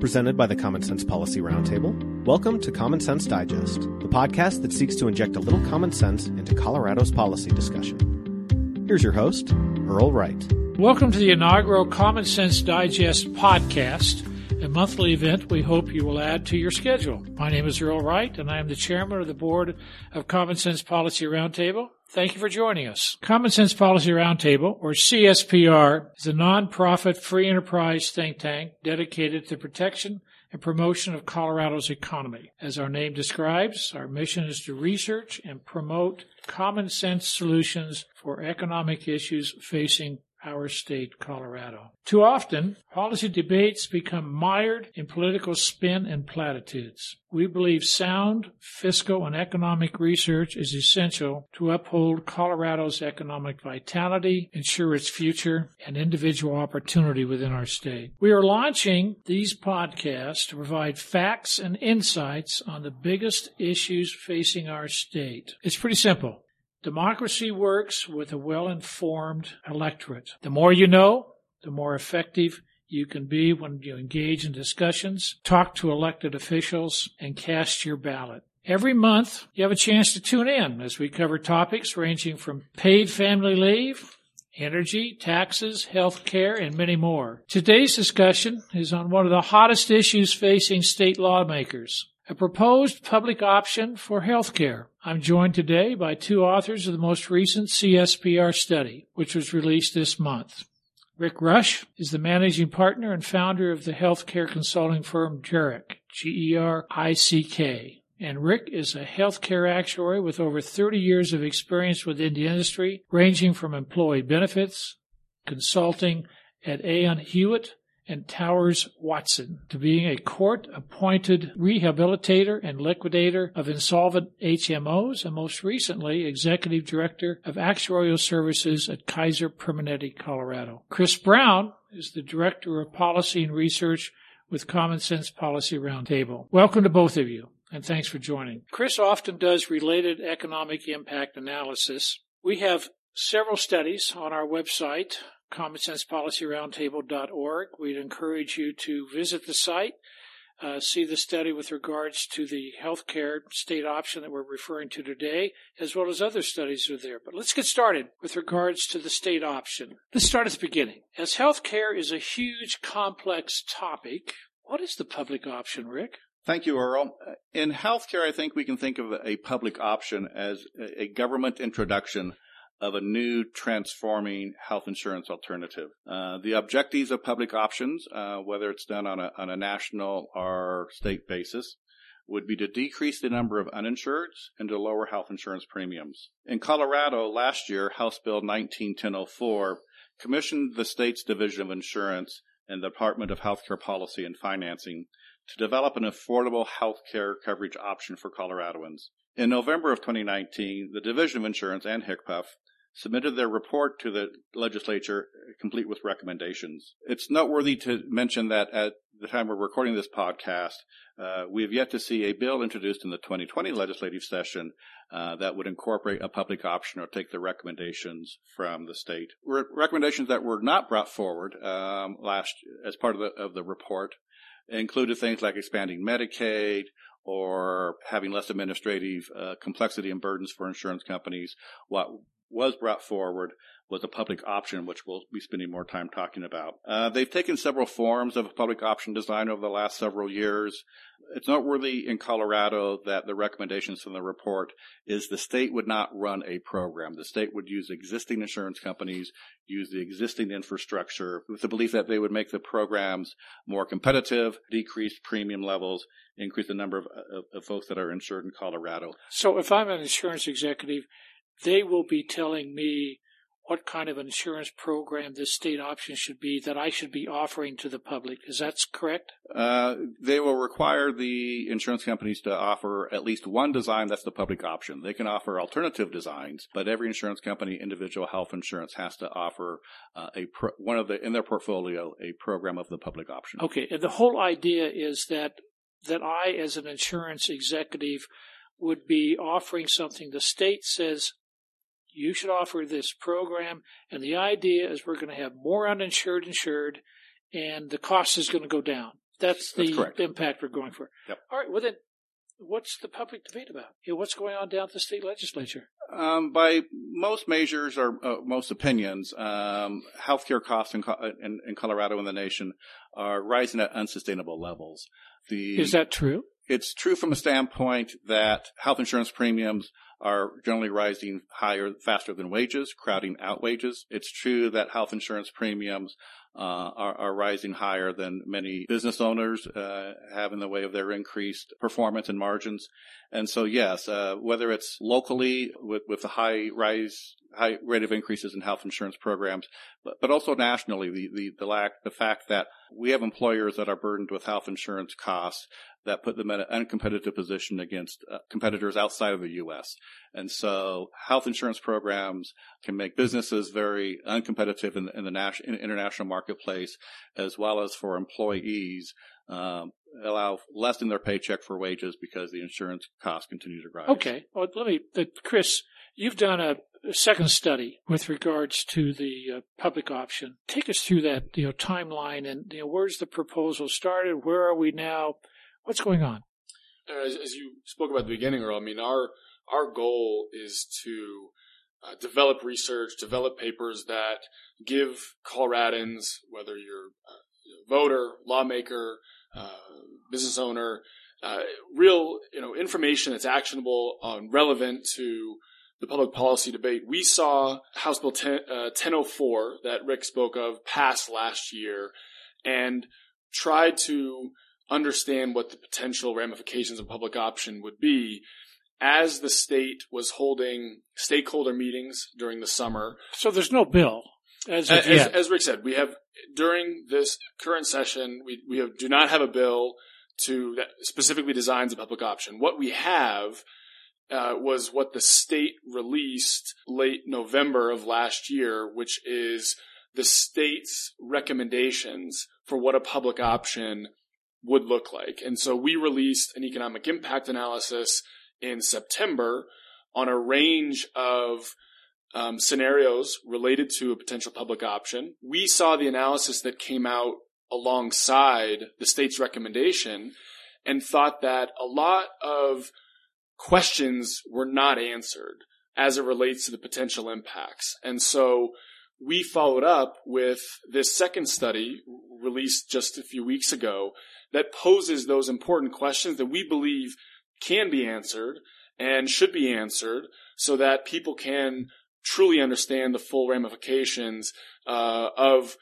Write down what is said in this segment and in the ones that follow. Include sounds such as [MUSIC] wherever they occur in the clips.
Presented by the Common Sense Policy Roundtable, welcome to Common Sense Digest, the podcast that seeks to inject a little common sense into Colorado's policy discussion. Here's your host, Earl Wright. Welcome to the inaugural Common Sense Digest podcast, a monthly event we hope you will add to your schedule. My name is Earl Wright, and I am the chairman of the board of Common Sense Policy Roundtable. Thank you for joining us. Common Sense Policy Roundtable, or CSPR, is a nonprofit free enterprise think tank dedicated to the protection and promotion of Colorado's economy. As our name describes, our mission is to research and promote common sense solutions for economic issues facing our state, Colorado. Too often, policy debates become mired in political spin and platitudes. We believe sound fiscal and economic research is essential to uphold Colorado's economic vitality, ensure its future, and individual opportunity within our state. We are launching these podcasts to provide facts and insights on the biggest issues facing our state. It's pretty simple. Democracy works with a well informed electorate. The more you know, the more effective you can be when you engage in discussions, talk to elected officials, and cast your ballot. Every month, you have a chance to tune in as we cover topics ranging from paid family leave, energy, taxes, health care, and many more. Today's discussion is on one of the hottest issues facing state lawmakers a proposed public option for health care. I'm joined today by two authors of the most recent CSPR study, which was released this month. Rick Rush is the managing partner and founder of the healthcare consulting firm Gerick, G-E-R-I-C-K. And Rick is a healthcare actuary with over 30 years of experience within the industry, ranging from employee benefits, consulting at Aon Hewitt, and Towers Watson to being a court appointed rehabilitator and liquidator of insolvent HMOs and most recently executive director of actuarial services at Kaiser Permanente, Colorado. Chris Brown is the director of policy and research with Common Sense Policy Roundtable. Welcome to both of you and thanks for joining. Chris often does related economic impact analysis. We have several studies on our website commonsensepolicyroundtable.org. We'd encourage you to visit the site, uh, see the study with regards to the healthcare state option that we're referring to today, as well as other studies are there. But let's get started with regards to the state option. Let's start at the beginning. As healthcare is a huge, complex topic, what is the public option, Rick? Thank you, Earl. In healthcare, I think we can think of a public option as a government introduction of a new transforming health insurance alternative. Uh, the objectives of public options, uh, whether it's done on a, on a national or state basis, would be to decrease the number of uninsureds and to lower health insurance premiums. In Colorado last year, House Bill 191004 commissioned the state's Division of Insurance and the Department of Healthcare Policy and Financing to develop an affordable health care coverage option for Coloradoans. In November of 2019, the Division of Insurance and HCPF submitted their report to the legislature complete with recommendations. It's noteworthy to mention that at the time we're recording this podcast, uh, we have yet to see a bill introduced in the 2020 legislative session uh, that would incorporate a public option or take the recommendations from the state. Re- recommendations that were not brought forward um, last as part of the, of the report included things like expanding Medicaid or having less administrative uh, complexity and burdens for insurance companies. What was brought forward was a public option, which we'll be spending more time talking about. Uh, they've taken several forms of public option design over the last several years. It's noteworthy in Colorado that the recommendations from the report is the state would not run a program. The state would use existing insurance companies, use the existing infrastructure with the belief that they would make the programs more competitive, decrease premium levels, increase the number of, of, of folks that are insured in Colorado. So if I'm an insurance executive, they will be telling me what kind of insurance program this state option should be that I should be offering to the public. Is that correct? Uh, they will require the insurance companies to offer at least one design that's the public option. They can offer alternative designs, but every insurance company, individual health insurance, has to offer uh, a pro- one of the in their portfolio a program of the public option. Okay, and the whole idea is that that I, as an insurance executive, would be offering something the state says you should offer this program. And the idea is we're going to have more uninsured insured and the cost is going to go down. That's the That's impact we're going for. Yep. All right. Well, then, what's the public debate about? You know, what's going on down at the state legislature? Um, by most measures or uh, most opinions, um, healthcare costs in, in, in Colorado and the nation are rising at unsustainable levels. The, Is that true? it's true from a standpoint that health insurance premiums are generally rising higher, faster than wages, crowding out wages. It's true that health insurance premiums uh, are, are rising higher than many business owners uh, have in the way of their increased performance and margins. And so, yes, uh, whether it's locally with, with the high rise, high rate of increases in health insurance programs, but, but also nationally, the, the, the lack, the fact that we have employers that are burdened with health insurance costs that put them in an uncompetitive position against uh, competitors outside of the U.S. And so health insurance programs can make businesses very uncompetitive in, in the in international marketplace, as well as for employees, um, allow less in their paycheck for wages because the insurance costs continue to rise. Okay. Well, let me, uh, Chris, you've done a, a second study with regards to the uh, public option. Take us through that, you know, timeline and you know, where's the proposal started? Where are we now? What's going on? as, as you spoke about the beginning, Earl, I mean, our our goal is to uh, develop research, develop papers that give Coloradans, whether you're a voter, lawmaker, uh, business owner, uh, real you know information that's actionable, and relevant to the public policy debate. We saw House Bill 10, uh, 1004 that Rick spoke of pass last year, and tried to understand what the potential ramifications of public option would be as the state was holding stakeholder meetings during the summer. So there's no bill as of As, as Rick said, we have during this current session, we, we have, do not have a bill to that specifically designs a public option. What we have uh, was what the state released late November of last year, which is the state's recommendations for what a public option would look like. And so we released an economic impact analysis in September on a range of um, scenarios related to a potential public option. We saw the analysis that came out alongside the state's recommendation and thought that a lot of questions were not answered as it relates to the potential impacts. And so we followed up with this second study released just a few weeks ago that poses those important questions that we believe can be answered and should be answered so that people can truly understand the full ramifications uh, of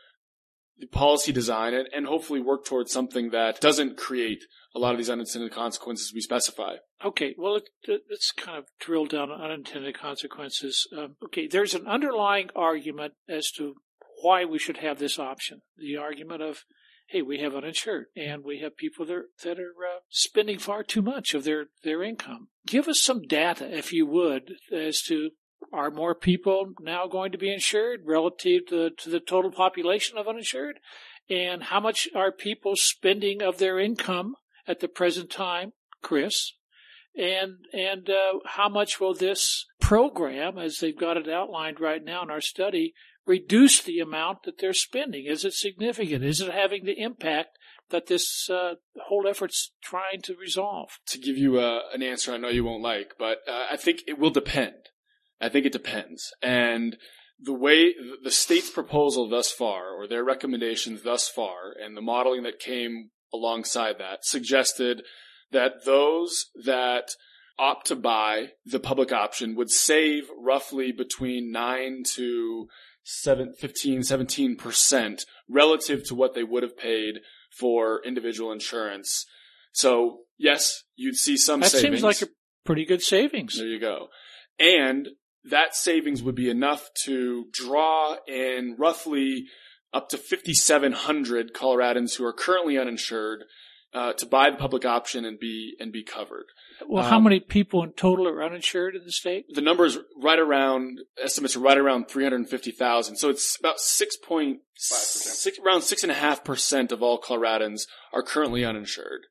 the policy design and, and hopefully work towards something that doesn't create a lot of these unintended consequences we specify. Okay, well, let, let's kind of drill down on unintended consequences. Um, okay, there's an underlying argument as to why we should have this option. The argument of, hey, we have uninsured and we have people that are, that are uh, spending far too much of their, their income. Give us some data, if you would, as to are more people now going to be insured relative to, to the total population of uninsured? And how much are people spending of their income at the present time, Chris? and and uh, how much will this program, as they've got it outlined right now in our study, reduce the amount that they're spending? Is it significant? Is it having the impact that this uh, whole effort's trying to resolve? To give you uh, an answer, I know you won't like, but uh, I think it will depend. I think it depends, and the way the state's proposal thus far, or their recommendations thus far, and the modeling that came alongside that suggested that those that opt to buy the public option would save roughly between 9 to 7, 15, 17% relative to what they would have paid for individual insurance. So, yes, you'd see some that savings. seems like a pretty good savings. There you go. And that savings would be enough to draw in roughly up to 5,700 Coloradans who are currently uninsured uh, to buy the public option and be and be covered. Well, how Um, many people in total are uninsured in the state? The number is right around estimates are right around 350,000. So it's about 6.5 six, around six and a half percent of all Coloradans are currently uninsured,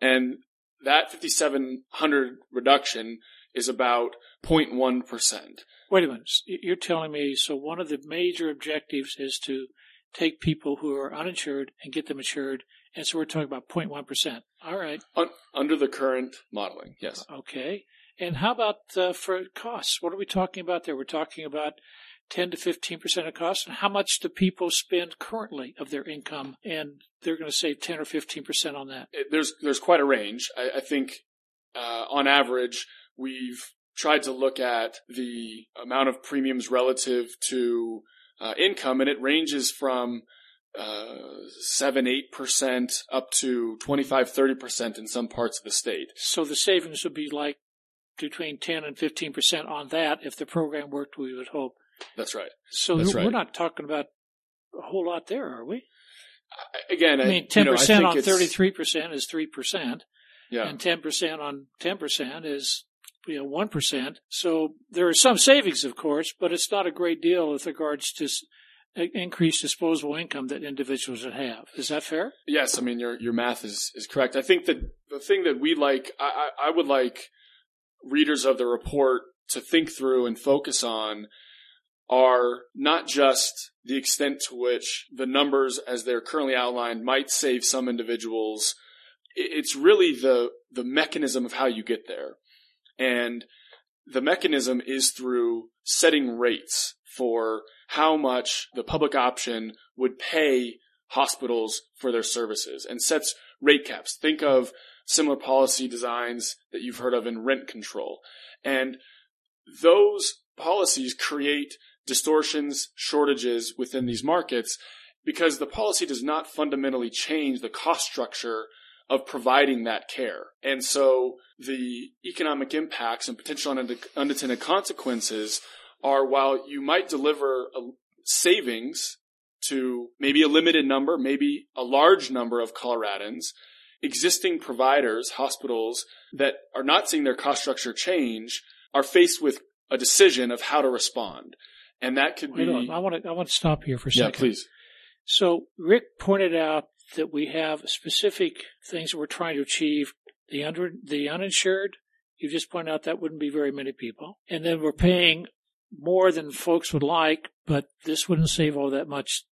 and that 5,700 reduction is about 0.1 percent. Wait a minute. You're telling me so one of the major objectives is to take people who are uninsured and get them insured. And so we're talking about 0.1%. All right. Un- under the current modeling, yes. Okay. And how about uh, for costs? What are we talking about there? We're talking about 10 to 15% of costs. And how much do people spend currently of their income? And they're going to save 10 or 15% on that. There's, there's quite a range. I, I think, uh, on average, we've tried to look at the amount of premiums relative to uh, income, and it ranges from uh, 7 8% up to 25 30% in some parts of the state. So the savings would be like between 10 and 15% on that if the program worked, we would hope. That's right. So That's we're right. not talking about a whole lot there, are we? Again, I mean, you know, 10% think on 33% is 3%, Yeah. and 10% on 10% is you know 1%. So there are some savings, of course, but it's not a great deal with regards to s- increased disposable income that individuals would have. Is that fair? Yes, I mean your your math is is correct. I think that the thing that we like, I, I would like readers of the report to think through and focus on are not just the extent to which the numbers as they're currently outlined might save some individuals. It's really the the mechanism of how you get there, and the mechanism is through setting rates for how much the public option would pay hospitals for their services and sets rate caps. Think of similar policy designs that you've heard of in rent control. And those policies create distortions, shortages within these markets because the policy does not fundamentally change the cost structure of providing that care. And so the economic impacts and potential unintended consequences are while you might deliver a savings to maybe a limited number, maybe a large number of Coloradans, existing providers, hospitals that are not seeing their cost structure change are faced with a decision of how to respond. And that could be. On. I want to I want to stop here for a yeah, second. please. So Rick pointed out that we have specific things that we're trying to achieve. The under the uninsured, you just pointed out that wouldn't be very many people. And then we're paying more than folks would like, but this wouldn't save all that much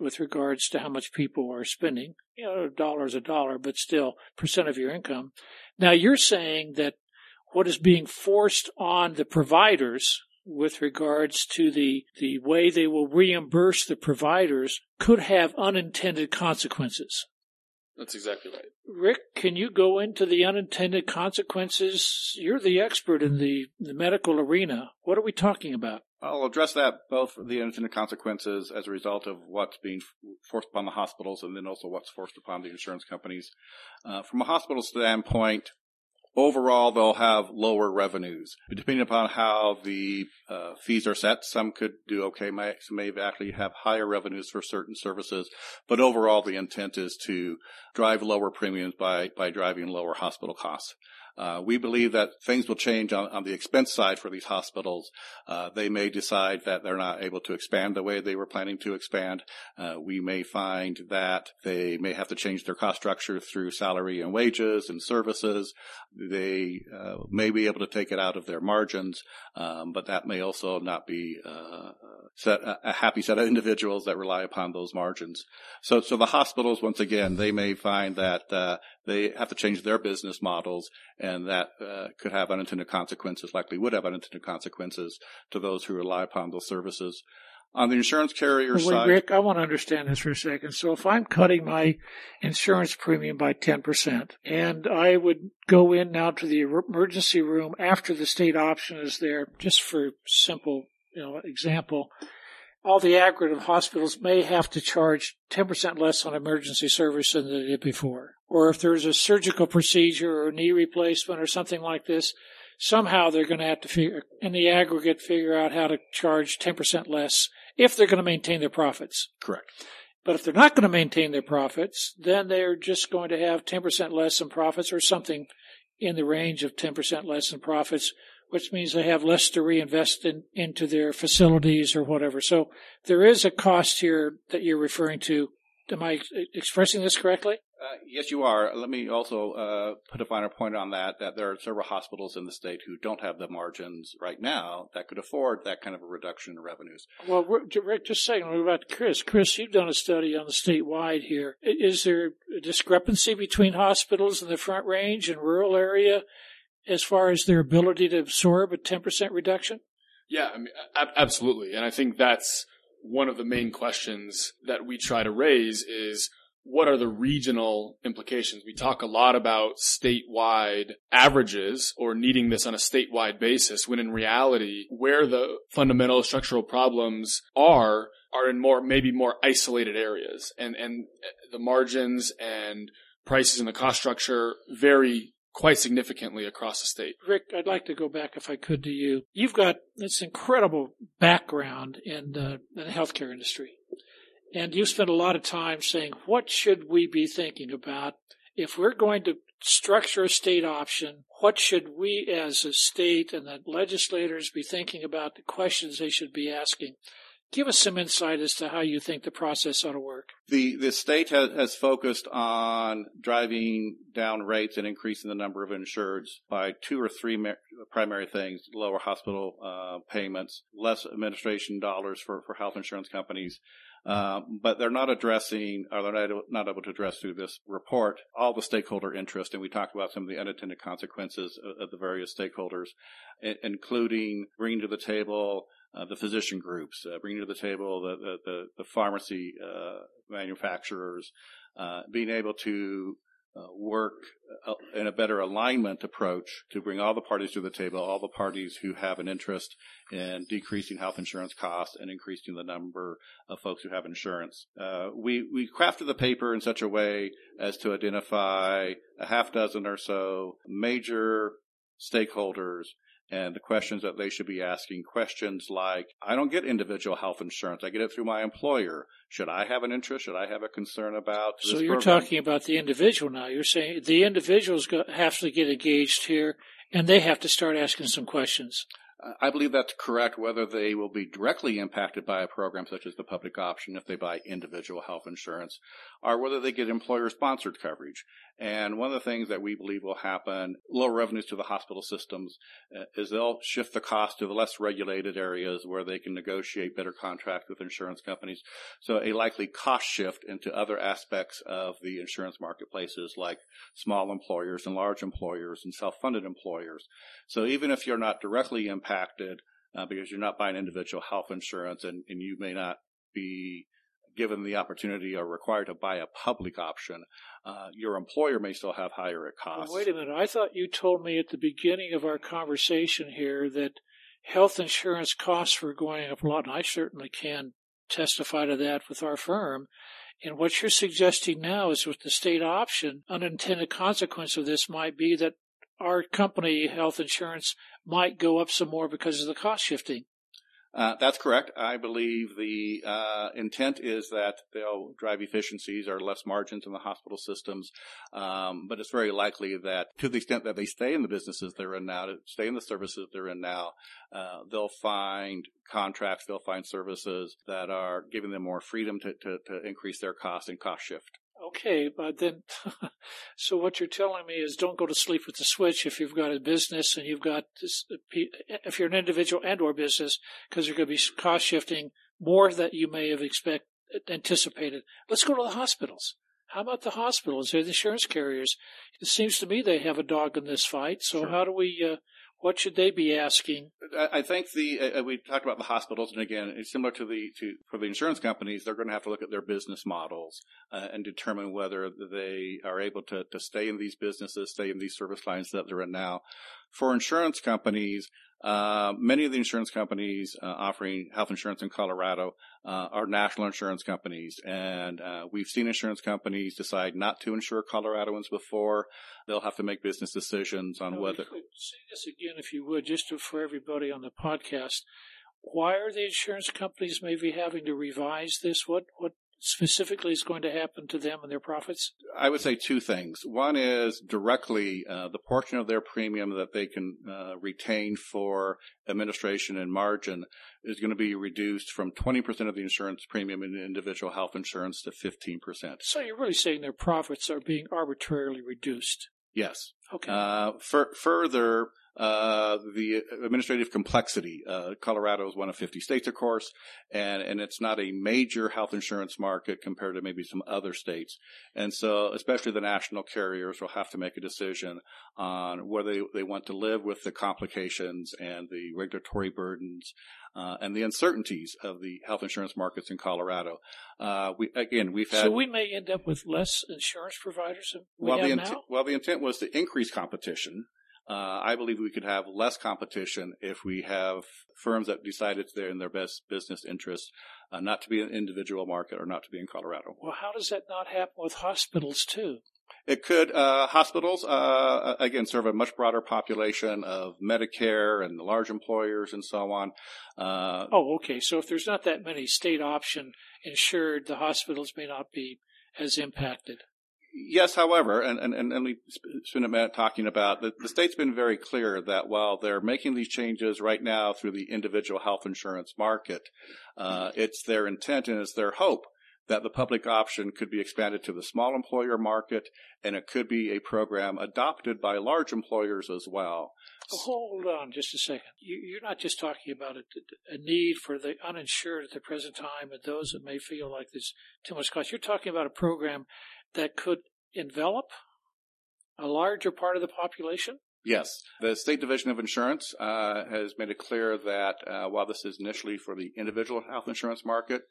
with regards to how much people are spending. You know, a dollar is a dollar, but still percent of your income. Now you're saying that what is being forced on the providers with regards to the, the way they will reimburse the providers could have unintended consequences. That's exactly right. Rick, can you go into the unintended consequences? You're the expert in the, the medical arena. What are we talking about? I'll address that both the unintended consequences as a result of what's being forced upon the hospitals and then also what's forced upon the insurance companies. Uh, from a hospital standpoint, overall they'll have lower revenues. Depending upon how the uh, fees are set, some could do okay, may, some may actually have higher revenues for certain services, but overall the intent is to drive lower premiums by, by driving lower hospital costs. Uh, we believe that things will change on, on the expense side for these hospitals. Uh, they may decide that they're not able to expand the way they were planning to expand. Uh, we may find that they may have to change their cost structure through salary and wages and services. They uh, may be able to take it out of their margins, um, but that may also not be uh, set, a happy set of individuals that rely upon those margins. So, so the hospitals, once again, they may find that uh, they have to change their business models, that uh, could have unintended consequences, likely would have unintended consequences to those who rely upon those services. On the insurance carrier Wait, side, Rick, I want to understand this for a second. So if I'm cutting my insurance premium by 10% and I would go in now to the emergency room after the state option is there, just for simple, you know, example, all the aggregate hospitals may have to charge 10% less on emergency service than they did before. Or if there's a surgical procedure or knee replacement or something like this, somehow they're going to have to figure, in the aggregate, figure out how to charge 10% less if they're going to maintain their profits. correct. But if they're not going to maintain their profits, then they're just going to have 10% less in profits or something in the range of 10% less in profits, which means they have less to reinvest in, into their facilities or whatever. So there is a cost here that you're referring to. Am I expressing this correctly? Uh, yes, you are. Let me also uh, put a finer point on that, that there are several hospitals in the state who don't have the margins right now that could afford that kind of a reduction in revenues. Well, Rick, just saying about Chris. Chris, you've done a study on the statewide here. Is there a discrepancy between hospitals in the Front Range and rural area as far as their ability to absorb a 10% reduction? Yeah, I mean, absolutely. And I think that's one of the main questions that we try to raise is what are the regional implications? We talk a lot about statewide averages or needing this on a statewide basis when in reality, where the fundamental structural problems are, are in more, maybe more isolated areas and, and the margins and prices and the cost structure vary quite significantly across the state. Rick, I'd like to go back, if I could, to you. You've got this incredible background in, uh, in the healthcare industry. And you spent a lot of time saying, what should we be thinking about if we're going to structure a state option? What should we as a state and the legislators be thinking about the questions they should be asking? Give us some insight as to how you think the process ought to work. The the state has, has focused on driving down rates and increasing the number of insureds by two or three primary things: lower hospital uh, payments, less administration dollars for, for health insurance companies, um, but they're not addressing, or they're not, not able to address through this report, all the stakeholder interest. And we talked about some of the unintended consequences of, of the various stakeholders, including bringing to the table uh, the physician groups, uh, bringing to the table the, the, the, the pharmacy uh, manufacturers, uh, being able to uh, work uh, in a better alignment approach to bring all the parties to the table, all the parties who have an interest in decreasing health insurance costs and increasing the number of folks who have insurance. We we crafted the paper in such a way as to identify a half dozen or so major stakeholders and the questions that they should be asking questions like i don't get individual health insurance. I get it through my employer. Should i have an interest? Should i have a concern about so you're program? talking about the individual now. You're saying the individuals have to get engaged here and they have to start asking some questions. I believe that's correct, whether they will be directly impacted by a program such as the public option if they buy individual health insurance, or whether they get employer sponsored coverage. And one of the things that we believe will happen, lower revenues to the hospital systems, uh, is they'll shift the cost to the less regulated areas where they can negotiate better contracts with insurance companies. So a likely cost shift into other aspects of the insurance marketplaces like small employers and large employers and self-funded employers. So even if you're not directly impacted, uh, because you're not buying individual health insurance and, and you may not be given the opportunity or required to buy a public option, uh, your employer may still have higher costs. Well, wait a minute. I thought you told me at the beginning of our conversation here that health insurance costs were going up a lot, and I certainly can testify to that with our firm. And what you're suggesting now is with the state option, unintended consequence of this might be that our company health insurance might go up some more because of the cost shifting. Uh, that's correct. I believe the uh, intent is that they'll drive efficiencies or less margins in the hospital systems, um, but it's very likely that to the extent that they stay in the businesses they're in now, to stay in the services they're in now, uh, they'll find contracts, they'll find services that are giving them more freedom to, to, to increase their costs and cost shift. Okay, but then, [LAUGHS] so what you're telling me is don't go to sleep with the switch if you've got a business and you've got this, if you're an individual and or business, because you're going to be cost shifting more that you may have expect anticipated. Let's go to the hospitals. How about the hospitals or the insurance carriers? It seems to me they have a dog in this fight. So sure. how do we uh, what should they be asking? I think the uh, uh, we talked about the hospitals, and again, it's similar to the to for the insurance companies. They're going to have to look at their business models uh, and determine whether they are able to to stay in these businesses, stay in these service lines that they're in now. For insurance companies, uh, many of the insurance companies uh, offering health insurance in Colorado uh, are national insurance companies, and uh, we've seen insurance companies decide not to insure Coloradoans before. They'll have to make business decisions on whether. Say this again, if you would, just to, for everybody on the podcast. Why are the insurance companies maybe having to revise this? What what specifically is going to happen to them and their profits? I would say two things. One is directly uh, the portion of their premium that they can uh, retain for administration and margin is going to be reduced from 20% of the insurance premium in individual health insurance to 15%. So you're really saying their profits are being arbitrarily reduced? Yes. Okay. Uh, for, further, uh, the administrative complexity. Uh, Colorado is one of 50 states, of course, and, and it's not a major health insurance market compared to maybe some other states. And so, especially the national carriers will have to make a decision on whether they, they want to live with the complications and the regulatory burdens uh, and the uncertainties of the health insurance markets in Colorado. Uh, we again, we've had. So we may end up with less insurance providers we well, the now. well, the intent was to increase competition. Uh, I believe we could have less competition if we have firms that decide it's in their best business interest uh, not to be an individual market or not to be in Colorado. Well, how does that not happen with hospitals too? It could. Uh, hospitals, uh, again, serve a much broader population of Medicare and large employers and so on. Uh, oh, okay. So if there's not that many state option insured, the hospitals may not be as impacted. Yes, however, and, and, and we spent a minute talking about the, the state's been very clear that while they're making these changes right now through the individual health insurance market, uh, it's their intent and it's their hope that the public option could be expanded to the small employer market and it could be a program adopted by large employers as well. Hold on just a second. You, are not just talking about a, a, need for the uninsured at the present time and those that may feel like there's too much cost. You're talking about a program that could envelop a larger part of the population? Yes. The State Division of Insurance uh, has made it clear that uh, while this is initially for the individual health insurance market,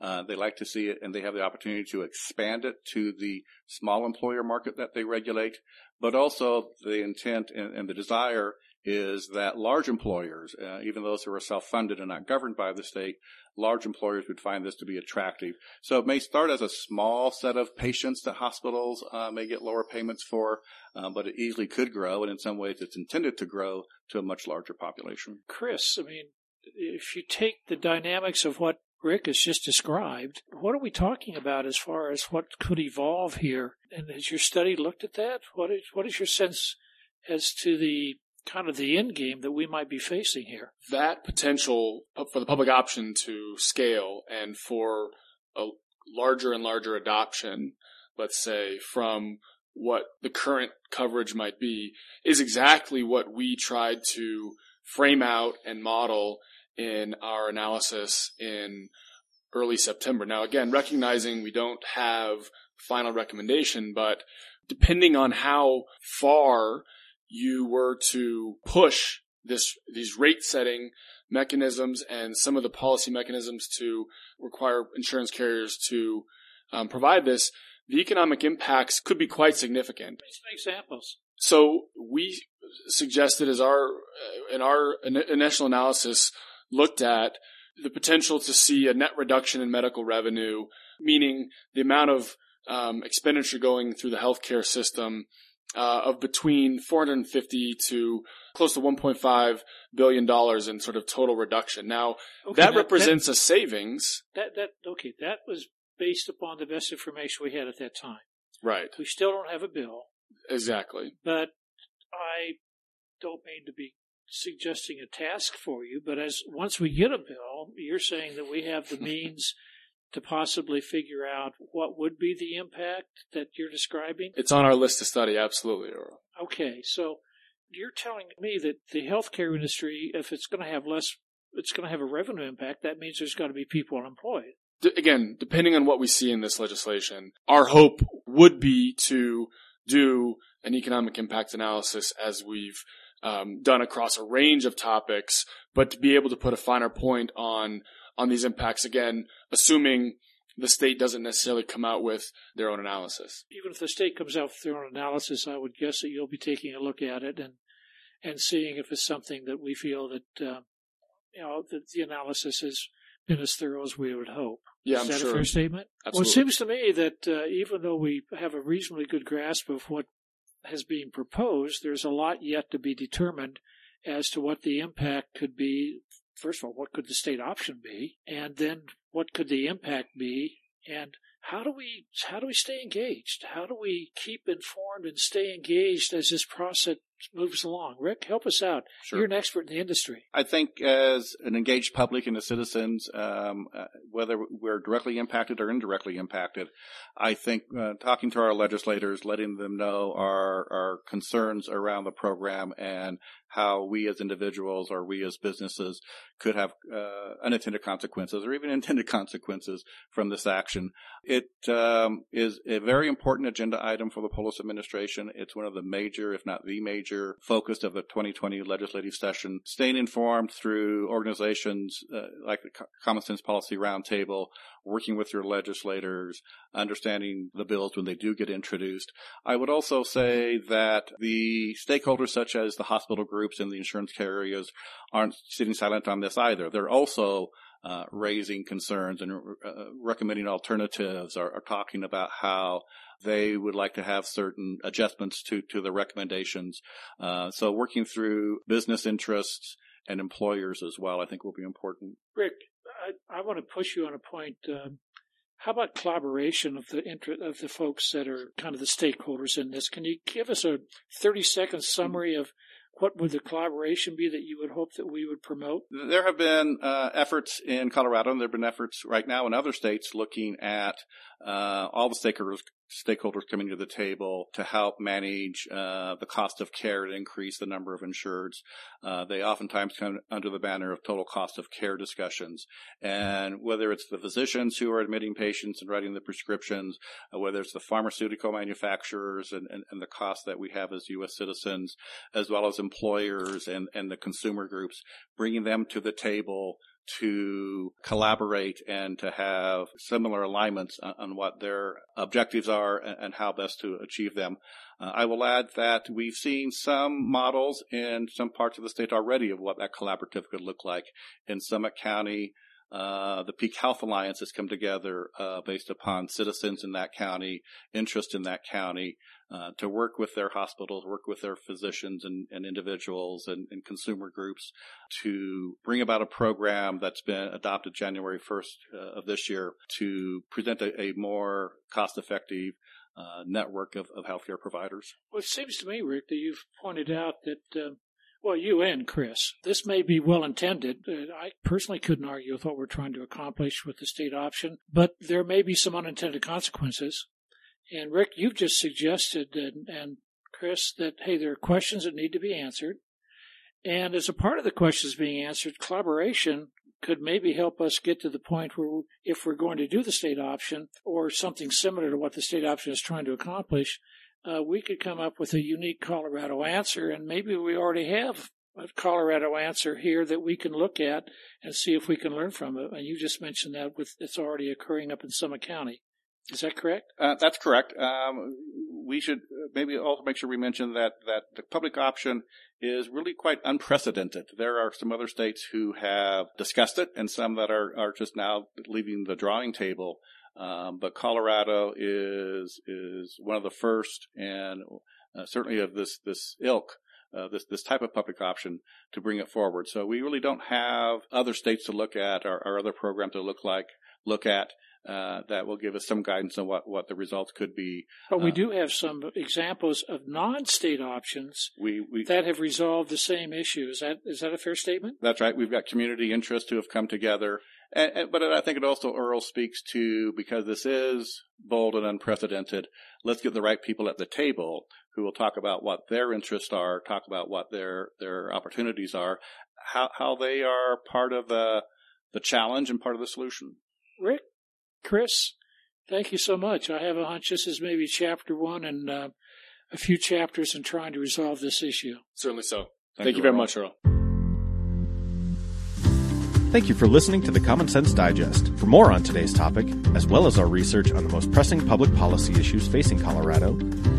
uh, they like to see it and they have the opportunity to expand it to the small employer market that they regulate. But also the intent and, and the desire is that large employers, uh, even those who are self-funded and not governed by the state, large employers would find this to be attractive. So it may start as a small set of patients that hospitals uh, may get lower payments for, uh, but it easily could grow, and in some ways it's intended to grow to a much larger population. Chris, I mean, if you take the dynamics of what Rick has just described, what are we talking about as far as what could evolve here? And has your study looked at that? What is, what is your sense as to the kind of the end game that we might be facing here. That potential for the public option to scale and for a larger and larger adoption, let's say, from what the current coverage might be, is exactly what we tried to frame out and model in our analysis in early September. Now, again, recognizing we don't have final recommendation, but depending on how far you were to push this these rate setting mechanisms and some of the policy mechanisms to require insurance carriers to um, provide this, the economic impacts could be quite significant. Some examples. So we suggested as our uh, in our initial analysis looked at the potential to see a net reduction in medical revenue, meaning the amount of um, expenditure going through the healthcare system uh, of between 450 to close to 1.5 billion dollars in sort of total reduction. Now okay, that, that, represents that, a savings. That that okay, that was based upon the best information we had at that time. Right. We still don't have a bill. Exactly. But I don't mean to be suggesting a task for you, but as once we get a bill, you're saying that we have the [LAUGHS] means to possibly figure out what would be the impact that you're describing? It's on our list to study, absolutely. Okay, so you're telling me that the healthcare industry, if it's going to have less, it's going to have a revenue impact. That means there's got to be people unemployed. Again, depending on what we see in this legislation, our hope would be to do an economic impact analysis as we've um, done across a range of topics, but to be able to put a finer point on on these impacts again, assuming the state doesn't necessarily come out with their own analysis. Even if the state comes out with their own analysis, I would guess that you'll be taking a look at it and and seeing if it's something that we feel that uh, you know that the analysis has been as thorough as we would hope. Yeah, Is I'm that sure. a fair statement? Absolutely. Well, it seems to me that uh, even though we have a reasonably good grasp of what has been proposed, there's a lot yet to be determined as to what the impact could be first of all, what could the state option be? And then what could the impact be And how do we how do we stay engaged? How do we keep informed and stay engaged as this process moves along? Rick, help us out. Sure. You're an expert in the industry. I think as an engaged public and the citizens, um, uh, whether we're directly impacted or indirectly impacted, I think uh, talking to our legislators, letting them know our our concerns around the program and how we as individuals or we as businesses could have uh, unintended consequences or even [LAUGHS] intended consequences from this action. It um, is a very important agenda item for the Polis administration. It's one of the major, if not the major, focus of the 2020 legislative session. Staying informed through organizations uh, like the Common Sense Policy Roundtable, working with your legislators, understanding the bills when they do get introduced. I would also say that the stakeholders such as the hospital groups and the insurance carriers aren't sitting silent on this either. They're also uh, raising concerns and uh, recommending alternatives or, or, talking about how they would like to have certain adjustments to, to the recommendations. Uh, so working through business interests and employers as well, I think will be important. Rick, I, I want to push you on a point. Um, how about collaboration of the inter- of the folks that are kind of the stakeholders in this? Can you give us a thirty second summary of what would the collaboration be that you would hope that we would promote? There have been uh, efforts in Colorado, and there have been efforts right now in other states looking at uh, all the stakeholders stakeholders coming to the table to help manage uh, the cost of care and increase the number of insureds. Uh, they oftentimes come under the banner of total cost of care discussions. And whether it's the physicians who are admitting patients and writing the prescriptions, uh, whether it's the pharmaceutical manufacturers and, and, and, the cost that we have as U.S. citizens, as well as employers and, and the consumer groups, bringing them to the table to collaborate and to have similar alignments on, on what their objectives are and, and, how best to achieve them. Uh, I will add that we've seen some models in some parts of the state already of what that collaborative could look like. In Summit County, uh, the Peak Health Alliance has come together uh, based upon citizens in that county, interest in that county, uh, to work with their hospitals, work with their physicians and, and individuals and, and, consumer groups to bring about a program that's been adopted January 1st uh, of this year to present a, a more cost-effective uh, network of, of, healthcare providers. Well, it seems to me, Rick, that you've pointed out that uh, well, you and Chris, this may be well intended. Uh, I personally couldn't argue with what we're trying to accomplish with the state option, but there may be some unintended consequences. And Rick, you've just suggested, and, and Chris, that hey, there are questions that need to be answered. And as a part of the questions being answered, collaboration could maybe help us get to the point where, if we're going to do the state option or something similar to what the state option is trying to accomplish, uh, we could come up with a unique Colorado answer. And maybe we already have a Colorado answer here that we can look at and see if we can learn from it. And you just mentioned that with it's already occurring up in Summit County. Is that correct? Uh, that's correct. Um, we should maybe also make sure we mention that that the public option is really quite unprecedented. There are some other states who have discussed it, and some that are are just now leaving the drawing table. Um, but Colorado is is one of the first, and uh, certainly of this this ilk. Uh, this this type of public option to bring it forward. So we really don't have other states to look at or, or other programs to look like look at uh, that will give us some guidance on what, what the results could be. But we uh, do have some examples of non-state options we, we, that have resolved the same issue. Is that is that a fair statement? That's right. We've got community interests who have come together. And, and, but I think it also, Earl, speaks to, because this is bold and unprecedented, let's get the right people at the table who will talk about what their interests are, talk about what their, their opportunities are, how, how they are part of the, the challenge and part of the solution. Rick, Chris, thank you so much. I have a hunch this is maybe chapter one and uh, a few chapters in trying to resolve this issue. Certainly so. Thank, thank you, you very much, Earl. Thank you for listening to the Common Sense Digest. For more on today's topic, as well as our research on the most pressing public policy issues facing Colorado,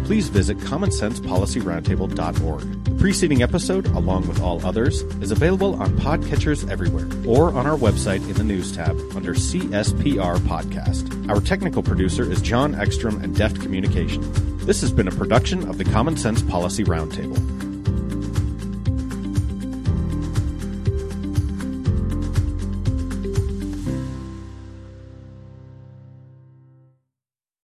please visit commonsensepolicyroundtable.org. The preceding episode, along with all others, is available on podcatchers everywhere or on our website in the News tab under CSPR Podcast. Our technical producer is John Ekstrom and Deft Communication. This has been a production of the Common Sense Policy Roundtable.